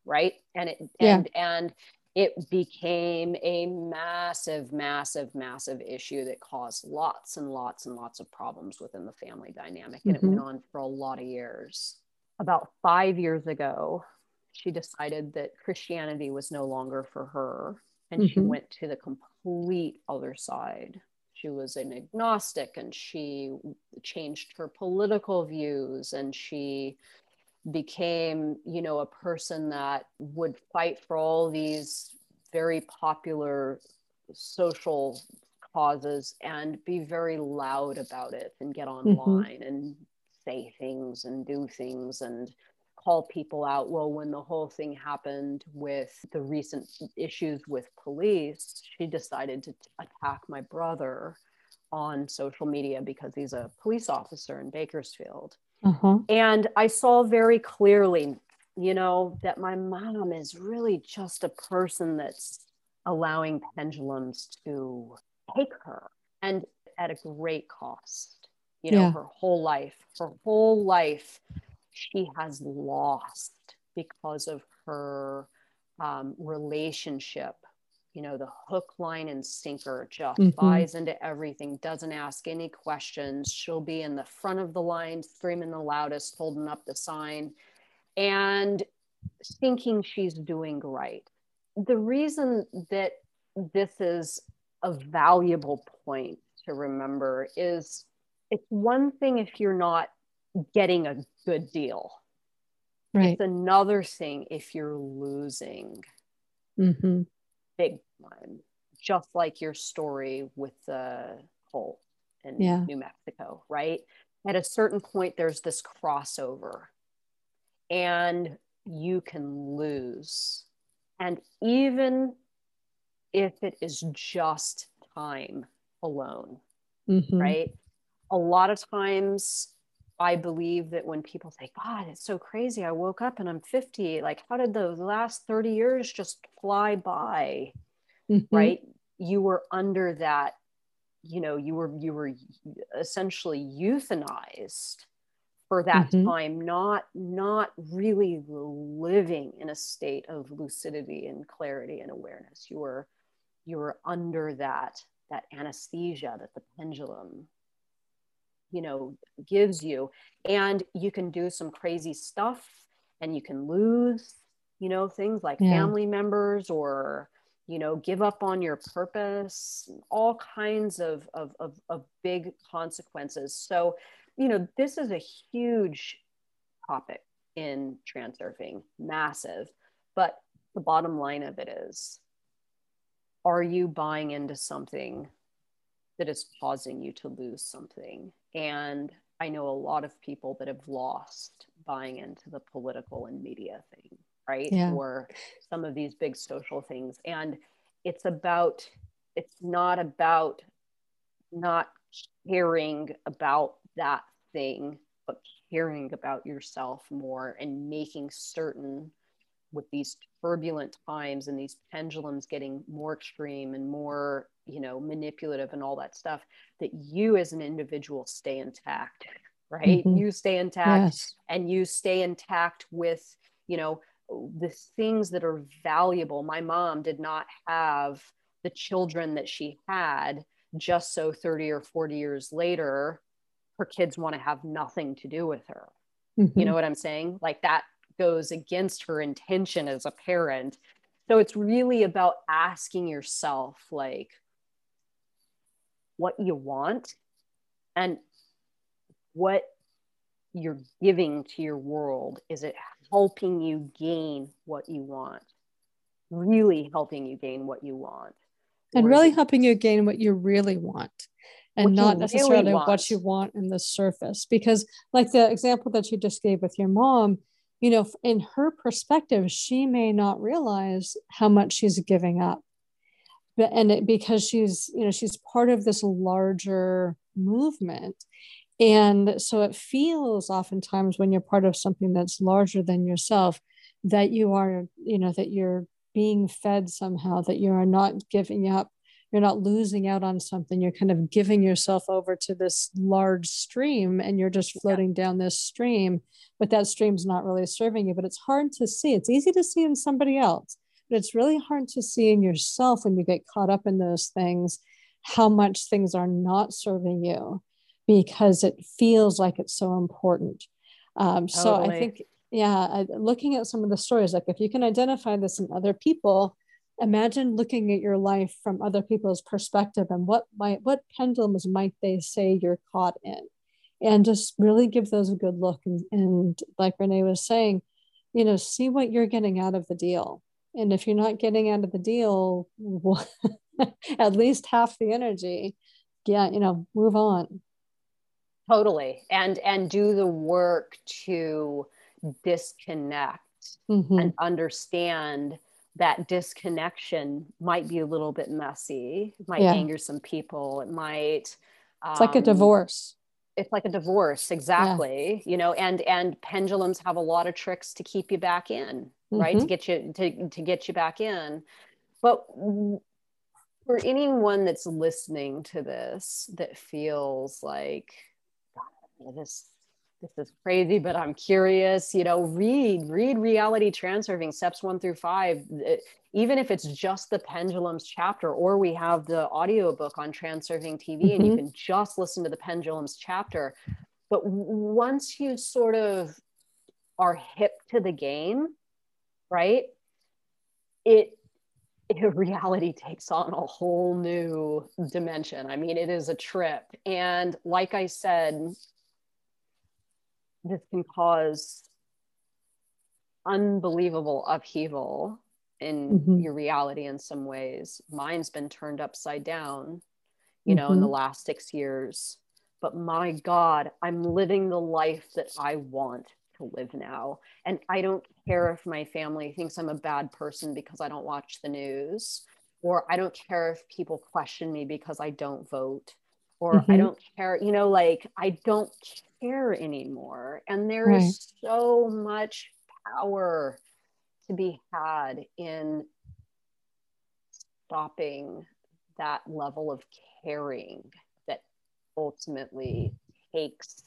right? And it and yeah. and it became a massive, massive, massive issue that caused lots and lots and lots of problems within the family dynamic. And mm-hmm. it went on for a lot of years. About five years ago, she decided that Christianity was no longer for her. And mm-hmm. she went to the complete other side. She was an agnostic and she changed her political views and she became you know a person that would fight for all these very popular social causes and be very loud about it and get mm-hmm. online mm-hmm. and say things and do things and call people out well when the whole thing happened with the recent issues with police she decided to attack my brother on social media because he's a police officer in bakersfield uh-huh. And I saw very clearly, you know, that my mom is really just a person that's allowing pendulums to take her and at a great cost. You know, yeah. her whole life, her whole life, she has lost because of her um, relationship you know, the hook, line, and sinker, just mm-hmm. buys into everything, doesn't ask any questions. She'll be in the front of the line, screaming the loudest, holding up the sign, and thinking she's doing right. The reason that this is a valuable point to remember is it's one thing if you're not getting a good deal. Right. It's another thing if you're losing. Mm-hmm big one, just like your story with the coal in yeah. New Mexico, right? At a certain point, there's this crossover, and you can lose. And even if it is just time alone, mm-hmm. right? A lot of times I believe that when people say, God, it's so crazy. I woke up and I'm 50. Like, how did the last 30 years just fly by? Mm-hmm. Right. You were under that, you know, you were, you were essentially euthanized for that mm-hmm. time, not, not really living in a state of lucidity and clarity and awareness. You were, you were under that, that anesthesia that the pendulum you know gives you. And you can do some crazy stuff and you can lose you know things like yeah. family members or you know give up on your purpose all kinds of of of, of big consequences. So you know this is a huge topic in transurfing massive but the bottom line of it is are you buying into something that is causing you to lose something and i know a lot of people that have lost buying into the political and media thing right yeah. or some of these big social things and it's about it's not about not caring about that thing but caring about yourself more and making certain with these turbulent times and these pendulums getting more extreme and more you know manipulative and all that stuff that you as an individual stay intact right mm-hmm. you stay intact yes. and you stay intact with you know the things that are valuable my mom did not have the children that she had just so 30 or 40 years later her kids want to have nothing to do with her mm-hmm. you know what i'm saying like that goes against her intention as a parent. So it's really about asking yourself like what you want and what you're giving to your world. Is it helping you gain what you want? Really helping you gain what you want? And really helping you gain what you really want and not necessarily really what you want in the surface. Because like the example that you just gave with your mom you know in her perspective she may not realize how much she's giving up. But and it, because she's you know she's part of this larger movement. And so it feels oftentimes when you're part of something that's larger than yourself that you are, you know, that you're being fed somehow, that you are not giving up, you're not losing out on something. You're kind of giving yourself over to this large stream and you're just floating yeah. down this stream, but that stream's not really serving you. But it's hard to see. It's easy to see in somebody else, but it's really hard to see in yourself when you get caught up in those things how much things are not serving you because it feels like it's so important. Um, totally. So I think, yeah, looking at some of the stories, like if you can identify this in other people, imagine looking at your life from other people's perspective and what might what pendulums might they say you're caught in? And just really give those a good look. And, and like renee was saying you know see what you're getting out of the deal. And if you're not getting out of the deal at least half the energy yeah you know move on. Totally. And and do the work to disconnect mm-hmm. and understand that disconnection might be a little bit messy it might yeah. anger some people it might um, it's like a um, divorce it's like a divorce exactly yeah. you know and and pendulums have a lot of tricks to keep you back in mm-hmm. right to mm-hmm. get you to, to get you back in but for anyone that's listening to this that feels like this this is crazy, but I'm curious, you know, read, read reality transurfing steps one through five. even if it's just the pendulums chapter, or we have the audiobook on transurfing TV mm-hmm. and you mm-hmm. can just listen to the pendulums chapter. But once you sort of are hip to the game, right? It reality takes on a whole new dimension. I mean, it is a trip. And like I said, this can cause unbelievable upheaval in mm-hmm. your reality in some ways. Mine's been turned upside down, you know, mm-hmm. in the mm-hmm. last six years. But my God, I'm living the life that I want to live now. And I don't care if my family thinks I'm a bad person because I don't watch the news, or I don't care if people question me because I don't vote, or mm-hmm. I don't care, you know, like I don't care anymore. And there right. is so much power to be had in stopping that level of caring that ultimately takes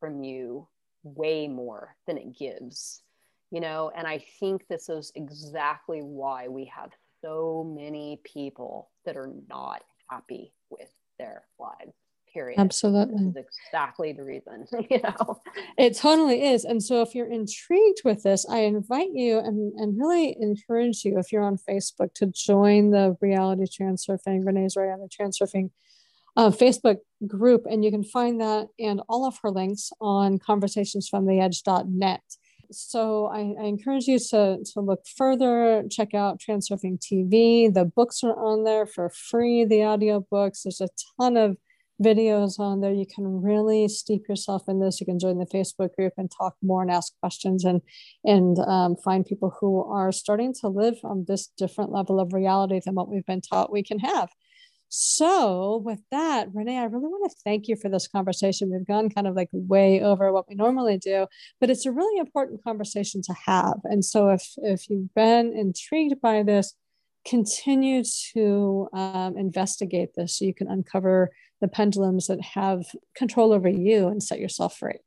from you way more than it gives you know and i think this is exactly why we have so many people that are not happy with their lives period. Absolutely this is exactly the reason you know? It totally is. And so if you're intrigued with this i invite you and, and really encourage you if you're on facebook to join the reality transurfing renee's reality transurfing uh, facebook group. And you can find that and all of her links on conversationsfromtheedge.net so I, I, encourage you to, to look further, check out Transurfing TV. The books are on there for free, the audio books. There's a ton of videos on there. You can really steep yourself in this. You can join the Facebook group and talk more and ask questions and and um, find people who are starting to live on this different level of reality than what we've been taught we can have. So, with that, Renee, I really want to thank you for this conversation. We've gone kind of like way over what we normally do, but it's a really important conversation to have. And so, if if you've been intrigued by this, continue to um, investigate this so you can uncover the pendulums that have control over you and set yourself free.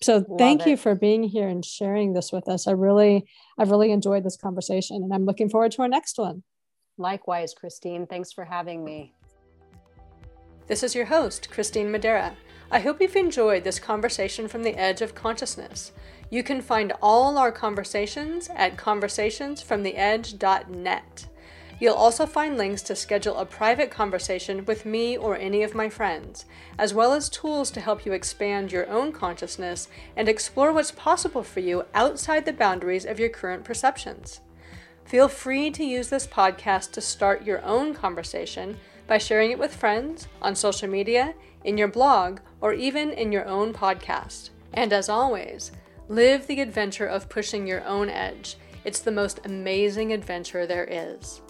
So Love thank it. you for being here and sharing this with us. I really, I've really enjoyed this conversation and I'm looking forward to our next one. Likewise, Christine. Thanks for having me. This is your host, Christine Madera. I hope you've enjoyed this conversation from the edge of consciousness. You can find all our conversations at conversationsfromtheedge.net. You'll also find links to schedule a private conversation with me or any of my friends, as well as tools to help you expand your own consciousness and explore what's possible for you outside the boundaries of your current perceptions. Feel free to use this podcast to start your own conversation by sharing it with friends, on social media, in your blog, or even in your own podcast. And as always, live the adventure of pushing your own edge. It's the most amazing adventure there is.